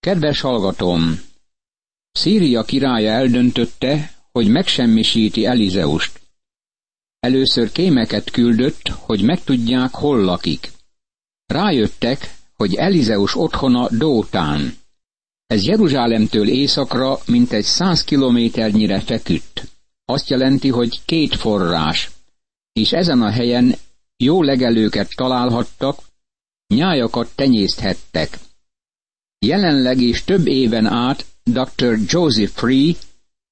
Kedves hallgatóm! Szíria királya eldöntötte, hogy megsemmisíti Elizeust. Először kémeket küldött, hogy megtudják, hol lakik. Rájöttek, hogy Elizeus otthona Dótán. Ez Jeruzsálemtől északra mintegy száz kilométernyire feküdt. Azt jelenti, hogy két forrás, és ezen a helyen jó legelőket találhattak, nyájakat tenyészthettek. Jelenleg is több éven át Dr. Joseph Free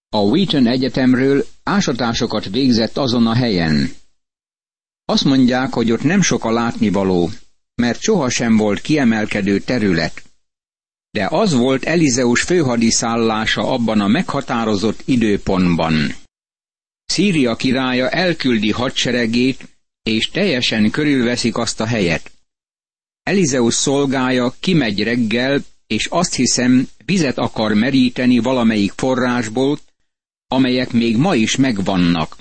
a Wheaton Egyetemről ásatásokat végzett azon a helyen. Azt mondják, hogy ott nem sok a látnivaló, mert sohasem volt kiemelkedő terület. De az volt Elizeus főhadiszállása abban a meghatározott időpontban. Szíria királya elküldi hadseregét, és teljesen körülveszik azt a helyet. Elizeus szolgája kimegy reggel, és azt hiszem, vizet akar meríteni valamelyik forrásból, amelyek még ma is megvannak.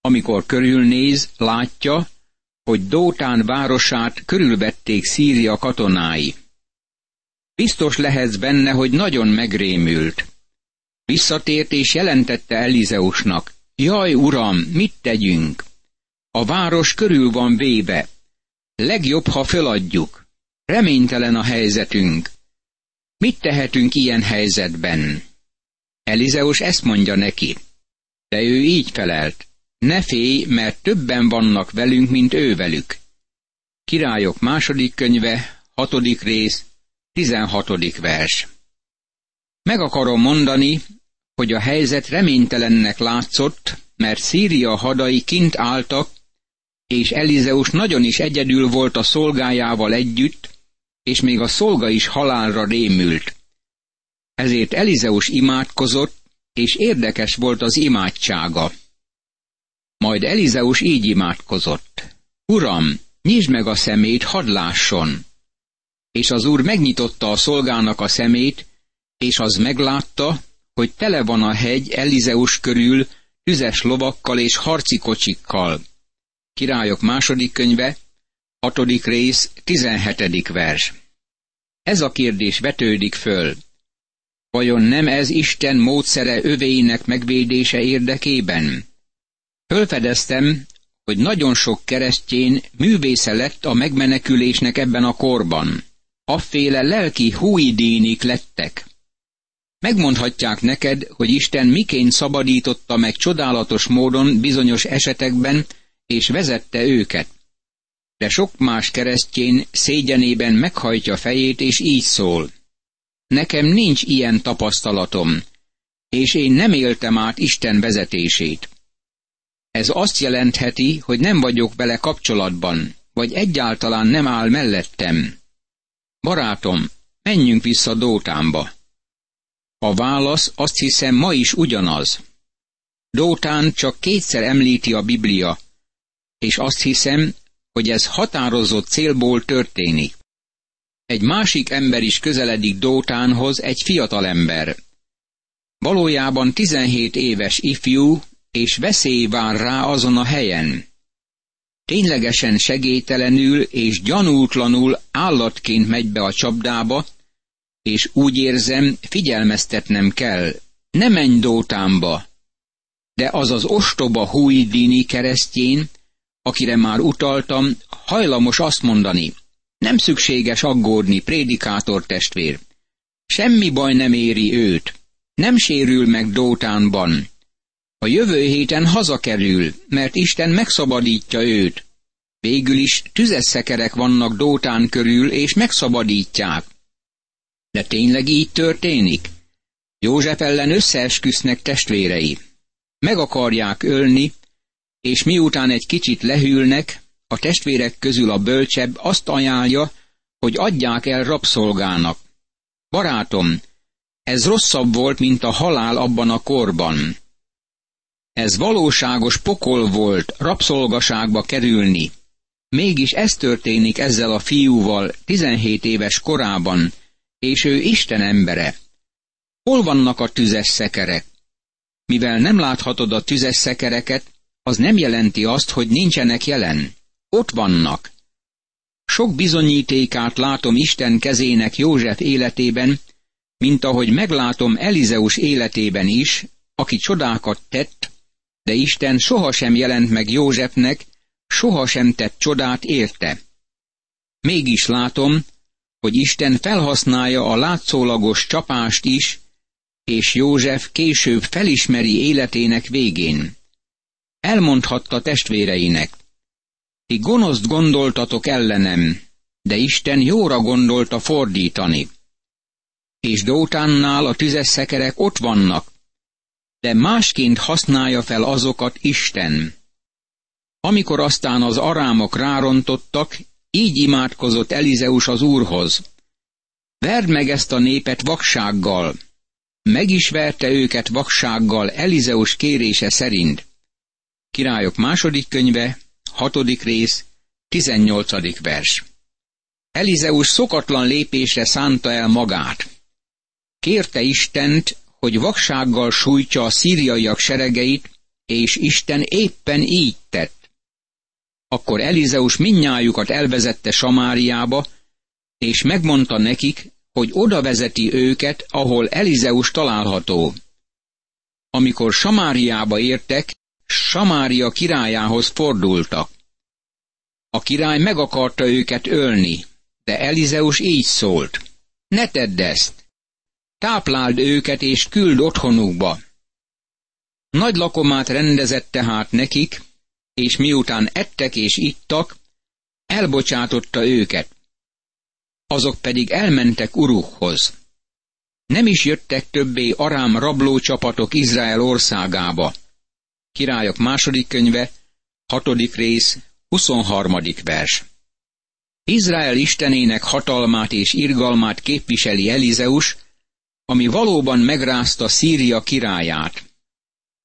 Amikor körülnéz, látja, hogy Dótán városát körülvették Szíria katonái. Biztos lehetsz benne, hogy nagyon megrémült. Visszatért és jelentette Elizeusnak, Jaj, uram, mit tegyünk? A város körül van véve. Legjobb, ha föladjuk. Reménytelen a helyzetünk. Mit tehetünk ilyen helyzetben? Elizeus ezt mondja neki. De ő így felelt. Ne félj, mert többen vannak velünk, mint ő velük. Királyok második könyve, hatodik rész, tizenhatodik vers. Meg akarom mondani, hogy a helyzet reménytelennek látszott, mert Szíria hadai kint álltak, és Elizeus nagyon is egyedül volt a szolgájával együtt, és még a szolga is halálra rémült. Ezért Elizeus imádkozott, és érdekes volt az imádsága. Majd Elizeus így imádkozott. Uram, nyisd meg a szemét, hadd lásson! És az úr megnyitotta a szolgának a szemét, és az meglátta, hogy tele van a hegy Elizeus körül tüzes lovakkal és harci kocsikkal. Királyok második könyve, hatodik rész, tizenhetedik vers. Ez a kérdés vetődik föl. Vajon nem ez Isten módszere övéinek megvédése érdekében? Fölfedeztem, hogy nagyon sok keresztjén művésze lett a megmenekülésnek ebben a korban. Afféle lelki huidínik lettek. Megmondhatják neked, hogy Isten miként szabadította meg csodálatos módon bizonyos esetekben, és vezette őket. De sok más keresztjén szégyenében meghajtja fejét, és így szól. Nekem nincs ilyen tapasztalatom, és én nem éltem át Isten vezetését. Ez azt jelentheti, hogy nem vagyok vele kapcsolatban, vagy egyáltalán nem áll mellettem. Barátom, menjünk vissza Dótánba. A válasz azt hiszem ma is ugyanaz. Dótán csak kétszer említi a Biblia, és azt hiszem, hogy ez határozott célból történik. Egy másik ember is közeledik Dótánhoz, egy fiatal ember. Valójában 17 éves ifjú, és veszély vár rá azon a helyen. Ténylegesen segélytelenül és gyanútlanul állatként megy be a csapdába, és úgy érzem, figyelmeztetnem kell, ne menj Dótánba. De az az ostoba Huidini keresztjén, akire már utaltam, hajlamos azt mondani, nem szükséges aggódni, prédikátor testvér. Semmi baj nem éri őt. Nem sérül meg Dótánban. A jövő héten hazakerül, mert Isten megszabadítja őt. Végül is tüzes szekerek vannak Dótán körül, és megszabadítják. De tényleg így történik? József ellen összeesküsznek testvérei. Meg akarják ölni, és miután egy kicsit lehűlnek, a testvérek közül a bölcsebb azt ajánlja, hogy adják el rabszolgának. Barátom, ez rosszabb volt, mint a halál abban a korban. Ez valóságos pokol volt rabszolgaságba kerülni. Mégis ez történik ezzel a fiúval 17 éves korában, és ő Isten embere. Hol vannak a tüzes szekerek? Mivel nem láthatod a tüzes szekereket, az nem jelenti azt, hogy nincsenek jelen. Ott vannak. sok bizonyítékát látom Isten kezének József életében, mint ahogy meglátom Elizeus életében is, aki csodákat tett, de Isten sohasem jelent meg Józsefnek, sohasem tett csodát érte. Mégis látom, hogy Isten felhasználja a látszólagos csapást is, és József később felismeri életének végén. Elmondhatta testvéreinek, ti gonoszt gondoltatok ellenem, de Isten jóra gondolta fordítani. És Dótánnál a tüzes szekerek ott vannak, de másként használja fel azokat Isten. Amikor aztán az arámok rárontottak, így imádkozott Elizeus az úrhoz. Verd meg ezt a népet vaksággal. Meg is verte őket vaksággal Elizeus kérése szerint. Királyok második könyve, hatodik rész, tizennyolcadik vers. Elizeus szokatlan lépésre szánta el magát. Kérte Istent, hogy vaksággal sújtja a szíriaiak seregeit, és Isten éppen így tett. Akkor Elizeus minnyájukat elvezette Samáriába, és megmondta nekik, hogy oda vezeti őket, ahol Elizeus található. Amikor Samáriába értek, Samária királyához fordultak. A király meg akarta őket ölni, de Elizeus így szólt. Ne tedd ezt! Tápláld őket és küld otthonukba. Nagy lakomát rendezett tehát nekik, és miután ettek és ittak, elbocsátotta őket. Azok pedig elmentek urukhoz. Nem is jöttek többé arám rabló csapatok Izrael országába. Királyok második könyve, hatodik rész, 23. vers. Izrael istenének hatalmát és irgalmát képviseli Elizeus, ami valóban megrázta Szíria királyát.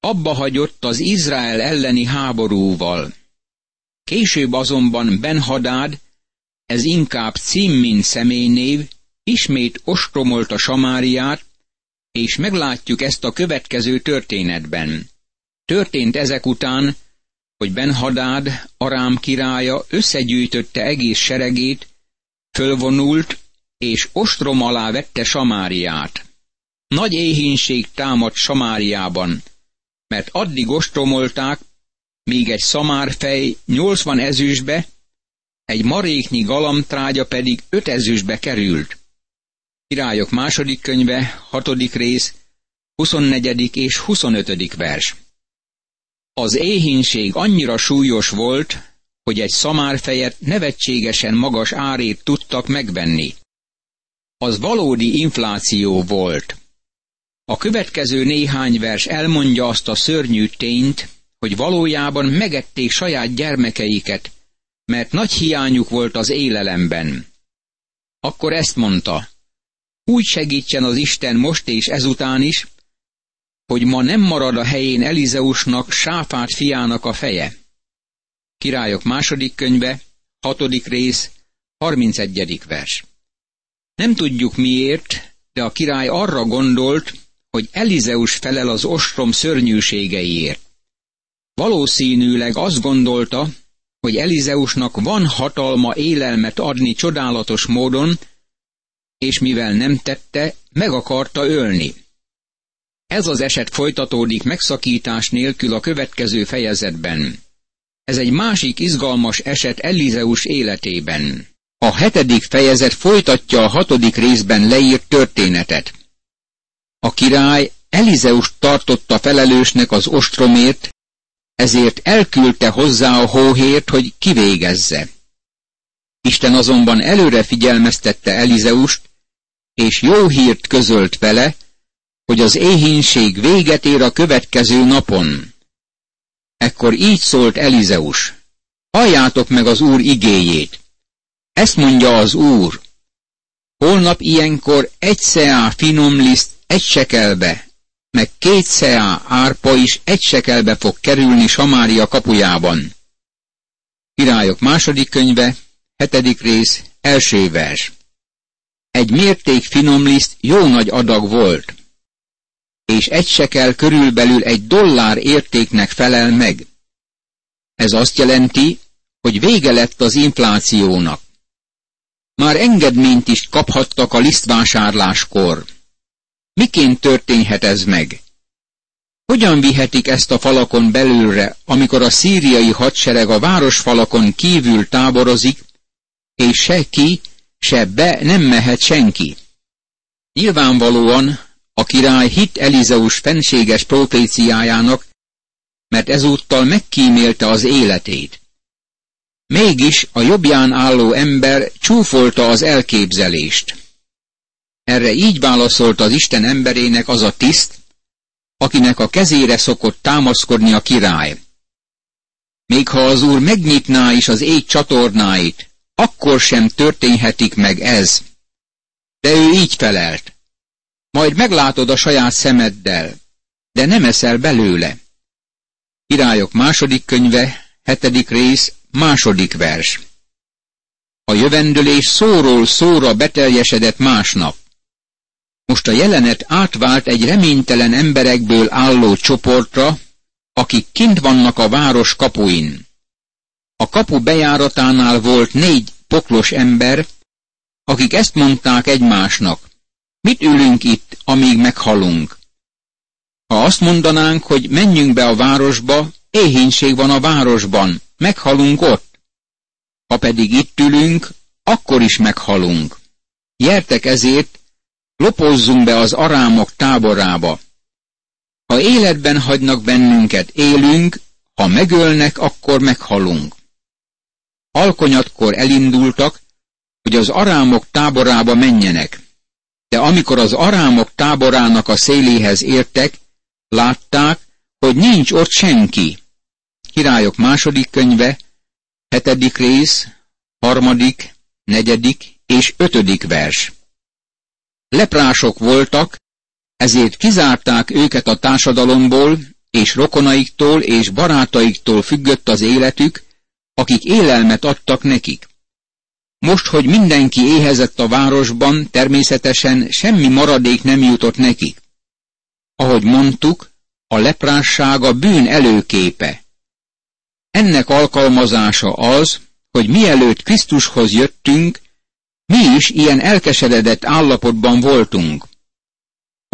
Abba hagyott az Izrael elleni háborúval. Később azonban Benhadád, ez inkább cím, mint személynév, ismét ostromolta Samáriát, és meglátjuk ezt a következő történetben. Történt ezek után, hogy Benhadád, Arám királya összegyűjtötte egész seregét, fölvonult, és ostrom alá vette Samáriát. Nagy éhínség támadt Samáriában, mert addig ostromolták, míg egy szamárfej nyolcvan ezüstbe, egy maréknyi galamtrágya pedig öt ezüstbe került. Királyok második könyve, hatodik rész, 24. és 25. vers. Az éhínség annyira súlyos volt, hogy egy szamárfejet nevetségesen magas árét tudtak megvenni. Az valódi infláció volt. A következő néhány vers elmondja azt a szörnyű tényt, hogy valójában megették saját gyermekeiket, mert nagy hiányuk volt az élelemben. Akkor ezt mondta, úgy segítsen az Isten most és ezután is, hogy ma nem marad a helyén Elizeusnak, Sáfát fiának a feje. Királyok második könyve, hatodik rész, 31. vers. Nem tudjuk miért, de a király arra gondolt, hogy Elizeus felel az ostrom szörnyűségeiért. Valószínűleg azt gondolta, hogy Elizeusnak van hatalma élelmet adni csodálatos módon, és mivel nem tette, meg akarta ölni. Ez az eset folytatódik megszakítás nélkül a következő fejezetben. Ez egy másik izgalmas eset Elizeus életében. A hetedik fejezet folytatja a hatodik részben leírt történetet. A király Elizeus tartotta felelősnek az ostromért, ezért elküldte hozzá a hóhért, hogy kivégezze. Isten azonban előre figyelmeztette Elizeust, és jó hírt közölt vele, hogy az éhínség véget ér a következő napon. Ekkor így szólt Elizeus, halljátok meg az Úr igéjét. Ezt mondja az Úr. Holnap ilyenkor egy szeá finom liszt egy sekelbe, meg két szeá árpa is egy sekelbe fog kerülni Samária kapujában. Királyok második könyve, hetedik rész, első vers. Egy mérték finom liszt jó nagy adag volt, és egy sekel körülbelül egy dollár értéknek felel meg. Ez azt jelenti, hogy vége lett az inflációnak. Már engedményt is kaphattak a lisztvásárláskor. Miként történhet ez meg? Hogyan vihetik ezt a falakon belülre, amikor a szíriai hadsereg a városfalakon kívül táborozik, és se ki, se be nem mehet senki? Nyilvánvalóan a király hit Elizeus fenséges proféciájának, mert ezúttal megkímélte az életét. Mégis a jobbján álló ember csúfolta az elképzelést. Erre így válaszolt az Isten emberének az a tiszt, akinek a kezére szokott támaszkodni a király. Még ha az úr megnyitná is az ég csatornáit, akkor sem történhetik meg ez. De ő így felelt. Majd meglátod a saját szemeddel, de nem eszel belőle. Királyok második könyve, hetedik rész, második vers. A jövendőlés szóról szóra beteljesedett másnap. Most a jelenet átvált egy reménytelen emberekből álló csoportra, akik kint vannak a város kapuin. A kapu bejáratánál volt négy poklos ember, akik ezt mondták egymásnak. Mit ülünk itt, amíg meghalunk? Ha azt mondanánk, hogy menjünk be a városba, éhénység van a városban, meghalunk ott. Ha pedig itt ülünk, akkor is meghalunk. Jertek ezért, lopozzunk be az arámok táborába. Ha életben hagynak bennünket, élünk, ha megölnek, akkor meghalunk. Alkonyatkor elindultak, hogy az arámok táborába menjenek. De amikor az arámok táborának a széléhez értek, látták, hogy nincs ott senki. Királyok második könyve, hetedik rész, harmadik, negyedik és ötödik vers. Leprások voltak, ezért kizárták őket a társadalomból, és rokonaiktól és barátaiktól függött az életük, akik élelmet adtak nekik. Most, hogy mindenki éhezett a városban, természetesen semmi maradék nem jutott nekik. Ahogy mondtuk, a leprásság a bűn előképe. Ennek alkalmazása az, hogy mielőtt Krisztushoz jöttünk, mi is ilyen elkeseredett állapotban voltunk.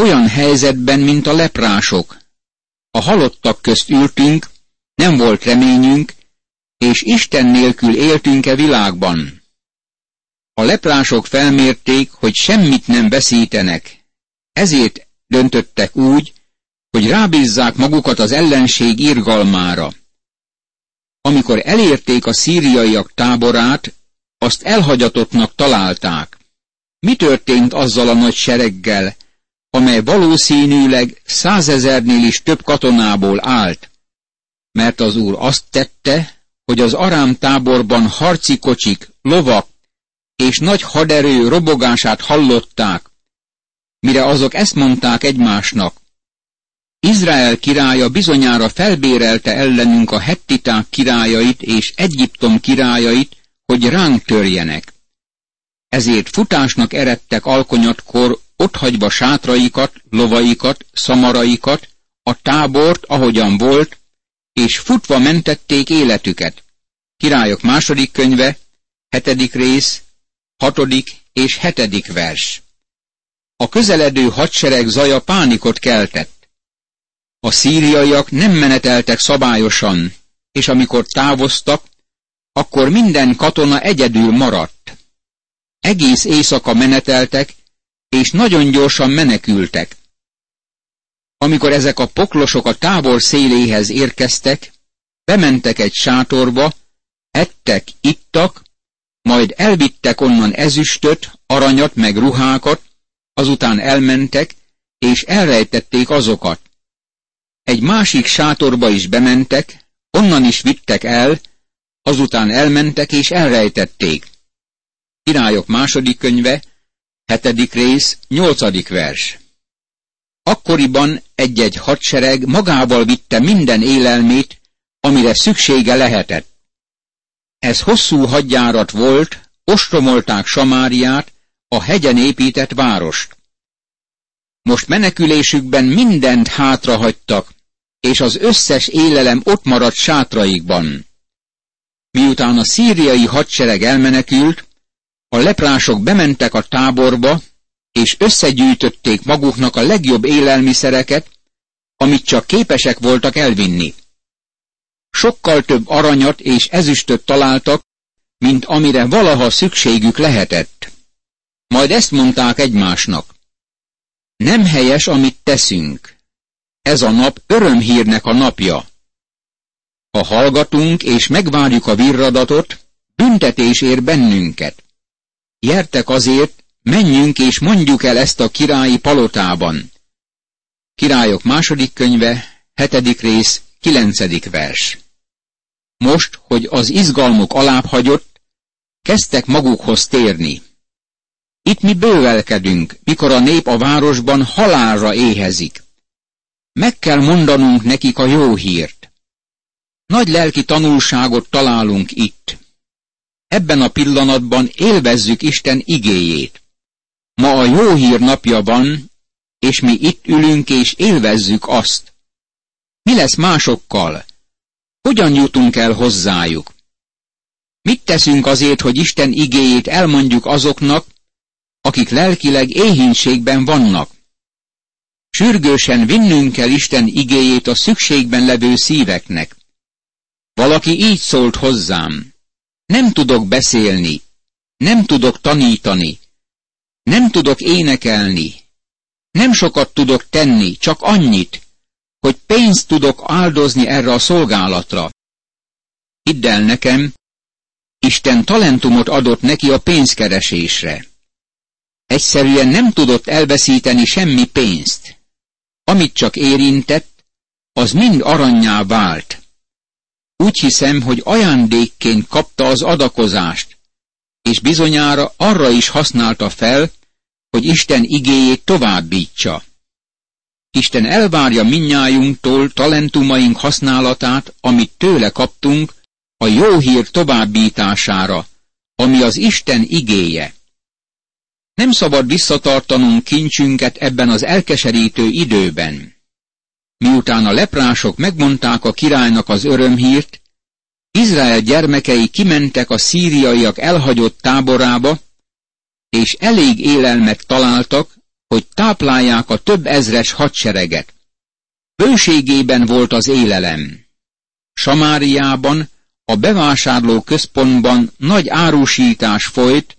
Olyan helyzetben, mint a leprások. A halottak közt ültünk, nem volt reményünk, és Isten nélkül éltünk-e világban. A leprások felmérték, hogy semmit nem veszítenek, ezért döntöttek úgy, hogy rábízzák magukat az ellenség irgalmára. Amikor elérték a szíriaiak táborát, azt elhagyatottnak találták. Mi történt azzal a nagy sereggel, amely valószínűleg százezernél is több katonából állt? Mert az úr azt tette, hogy az arám táborban harci kocsik, lovak és nagy haderő robogását hallották, mire azok ezt mondták egymásnak. Izrael királya bizonyára felbérelte ellenünk a hettiták királyait és Egyiptom királyait, hogy ránk törjenek. Ezért futásnak eredtek alkonyatkor otthagyva sátraikat, lovaikat, szamaraikat, a tábort, ahogyan volt, és futva mentették életüket. Királyok második könyve, hetedik rész, hatodik és hetedik vers. A közeledő hadsereg zaja pánikot keltett. A szíriaiak nem meneteltek szabályosan, és amikor távoztak, akkor minden katona egyedül maradt. Egész éjszaka meneteltek, és nagyon gyorsan menekültek. Amikor ezek a poklosok a tábor széléhez érkeztek, bementek egy sátorba, ettek, ittak, majd elvittek onnan ezüstöt, aranyat meg ruhákat, azután elmentek, és elrejtették azokat. Egy másik sátorba is bementek, onnan is vittek el, azután elmentek és elrejtették. Királyok második könyve, hetedik rész, nyolcadik vers. Akkoriban egy-egy hadsereg magával vitte minden élelmét, amire szüksége lehetett. Ez hosszú hadjárat volt, ostromolták Samáriát, a hegyen épített várost. Most menekülésükben mindent hátrahagytak, és az összes élelem ott maradt sátraikban. Miután a szíriai hadsereg elmenekült, a leprások bementek a táborba, és összegyűjtötték maguknak a legjobb élelmiszereket, amit csak képesek voltak elvinni. Sokkal több aranyat és ezüstöt találtak, mint amire valaha szükségük lehetett. Majd ezt mondták egymásnak. Nem helyes, amit teszünk. Ez a nap örömhírnek a napja. Ha hallgatunk és megvárjuk a virradatot, büntetés ér bennünket. Jertek azért, menjünk és mondjuk el ezt a királyi palotában. Királyok második könyve, hetedik rész, kilencedik vers. Most, hogy az izgalmuk alább hagyott, kezdtek magukhoz térni. Itt mi bővelkedünk, mikor a nép a városban halálra éhezik. Meg kell mondanunk nekik a jó hírt. Nagy lelki tanulságot találunk itt. Ebben a pillanatban élvezzük Isten igéjét. Ma a jó hír napja van, és mi itt ülünk és élvezzük azt. Mi lesz másokkal? Hogyan jutunk el hozzájuk? Mit teszünk azért, hogy Isten igéjét elmondjuk azoknak, akik lelkileg éhínségben vannak? Sürgősen vinnünk kell Isten igéjét a szükségben levő szíveknek. Valaki így szólt hozzám. Nem tudok beszélni, nem tudok tanítani, nem tudok énekelni, nem sokat tudok tenni, csak annyit, hogy pénzt tudok áldozni erre a szolgálatra. Hidd el nekem, Isten talentumot adott neki a pénzkeresésre. Egyszerűen nem tudott elveszíteni semmi pénzt. Amit csak érintett, az mind aranyá vált. Úgy hiszem, hogy ajándékként kapta az adakozást, és bizonyára arra is használta fel, hogy Isten igéjét továbbítsa. Isten elvárja minnyájunktól talentumaink használatát, amit tőle kaptunk, a jó hír továbbítására, ami az Isten igéje. Nem szabad visszatartanunk kincsünket ebben az elkeserítő időben. Miután a leprások megmondták a királynak az örömhírt, Izrael gyermekei kimentek a szíriaiak elhagyott táborába, és elég élelmet találtak, hogy táplálják a több ezres hadsereget. Bőségében volt az élelem. Samáriában, a bevásárló központban nagy árusítás folyt,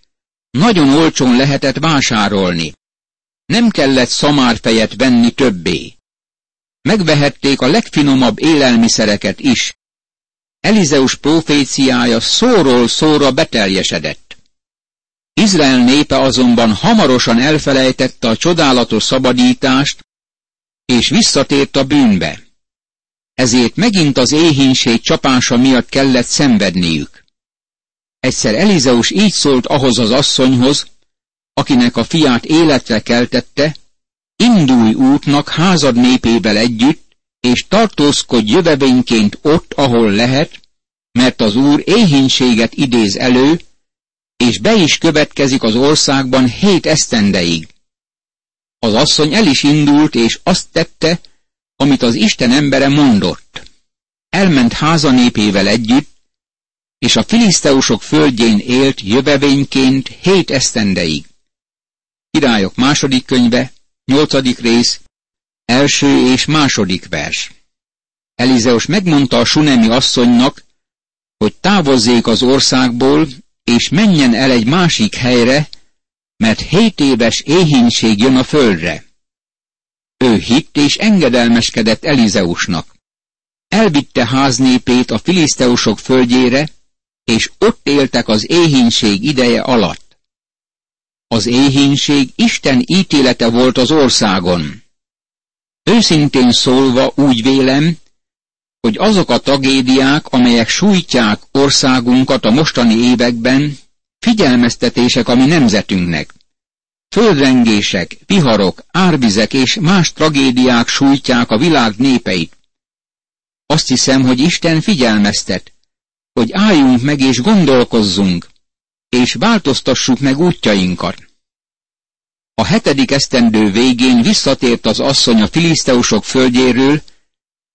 nagyon olcsón lehetett vásárolni. Nem kellett szamárfejet venni többé. Megvehették a legfinomabb élelmiszereket is. Elizeus proféciája szóról szóra beteljesedett. Izrael népe azonban hamarosan elfelejtette a csodálatos szabadítást, és visszatért a bűnbe. Ezért megint az éhínség csapása miatt kellett szenvedniük. Egyszer Elizeus így szólt ahhoz az asszonyhoz, akinek a fiát életre keltette, indulj útnak házad népével együtt, és tartózkodj jövevényként ott, ahol lehet, mert az Úr éhínséget idéz elő, és be is következik az országban hét esztendeig. Az asszony el is indult, és azt tette, amit az Isten embere mondott. Elment háza népével együtt, és a filiszteusok földjén élt jövevényként hét esztendeig. Királyok második könyve, nyolcadik rész, első és második vers. Elizeus megmondta a sunemi asszonynak, hogy távozzék az országból, és menjen el egy másik helyre, mert hét éves éhínség jön a földre. Ő hitt és engedelmeskedett Elizeusnak. Elvitte háznépét a filiszteusok földjére, és ott éltek az éhínség ideje alatt. Az éhínség Isten ítélete volt az országon. Őszintén szólva úgy vélem, hogy azok a tragédiák, amelyek sújtják országunkat a mostani években, figyelmeztetések a mi nemzetünknek. Földrengések, viharok, árvizek és más tragédiák sújtják a világ népeit. Azt hiszem, hogy Isten figyelmeztet, hogy álljunk meg és gondolkozzunk, és változtassuk meg útjainkat. A hetedik esztendő végén visszatért az asszony a filiszteusok földjéről,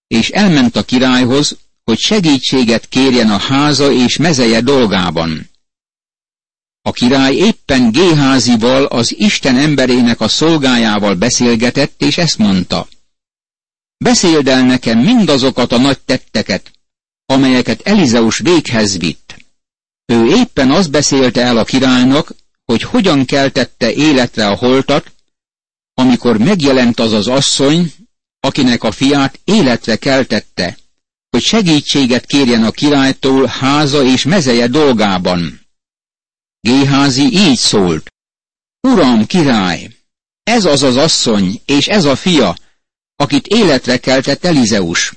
és elment a királyhoz, hogy segítséget kérjen a háza és mezeje dolgában. A király éppen Géházival, az Isten emberének a szolgájával beszélgetett, és ezt mondta. Beszéld el nekem mindazokat a nagy tetteket, amelyeket Elizeus véghez vitt. Ő éppen azt beszélte el a királynak, hogy hogyan keltette életre a holtat, amikor megjelent az az asszony, akinek a fiát életre keltette, hogy segítséget kérjen a királytól háza és mezeje dolgában. Géházi így szólt. Uram, király, ez az az asszony, és ez a fia, akit életre keltett Elizeus.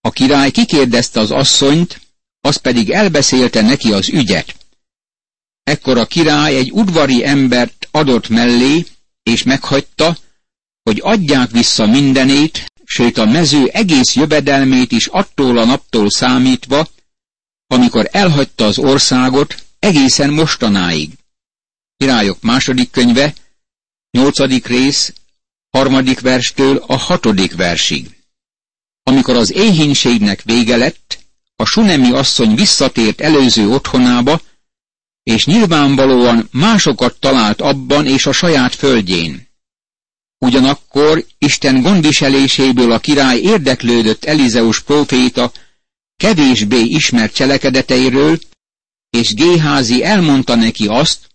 A király kikérdezte az asszonyt, az pedig elbeszélte neki az ügyet. Ekkor a király egy udvari embert adott mellé, és meghagyta, hogy adják vissza mindenét, sőt a mező egész jövedelmét is attól a naptól számítva, amikor elhagyta az országot, egészen mostanáig. Királyok második könyve, nyolcadik rész, harmadik verstől a hatodik versig. Amikor az éhínségnek vége lett, a sunemi asszony visszatért előző otthonába, és nyilvánvalóan másokat talált abban és a saját földjén. Ugyanakkor Isten gondviseléséből a király érdeklődött Elizeus próféta kevésbé ismert cselekedeteiről, és Géházi elmondta neki azt,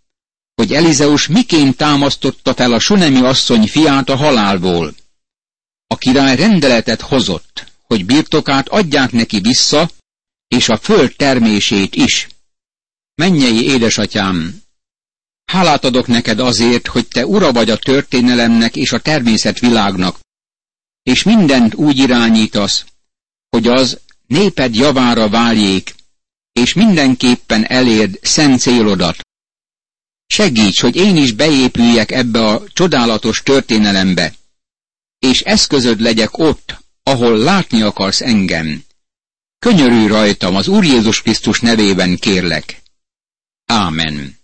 hogy Elizeus miként támasztotta fel a sunemi asszony fiát a halálból. A király rendeletet hozott, hogy birtokát adják neki vissza, és a föld termését is. Mennyei édesatyám, hálát adok neked azért, hogy te ura vagy a történelemnek és a természetvilágnak, és mindent úgy irányítasz, hogy az néped javára váljék, és mindenképpen elérd szent célodat. Segíts, hogy én is beépüljek ebbe a csodálatos történelembe, és eszközöd legyek ott, ahol látni akarsz engem. Könyörülj rajtam, az Úr Jézus Krisztus nevében kérlek. Ámen.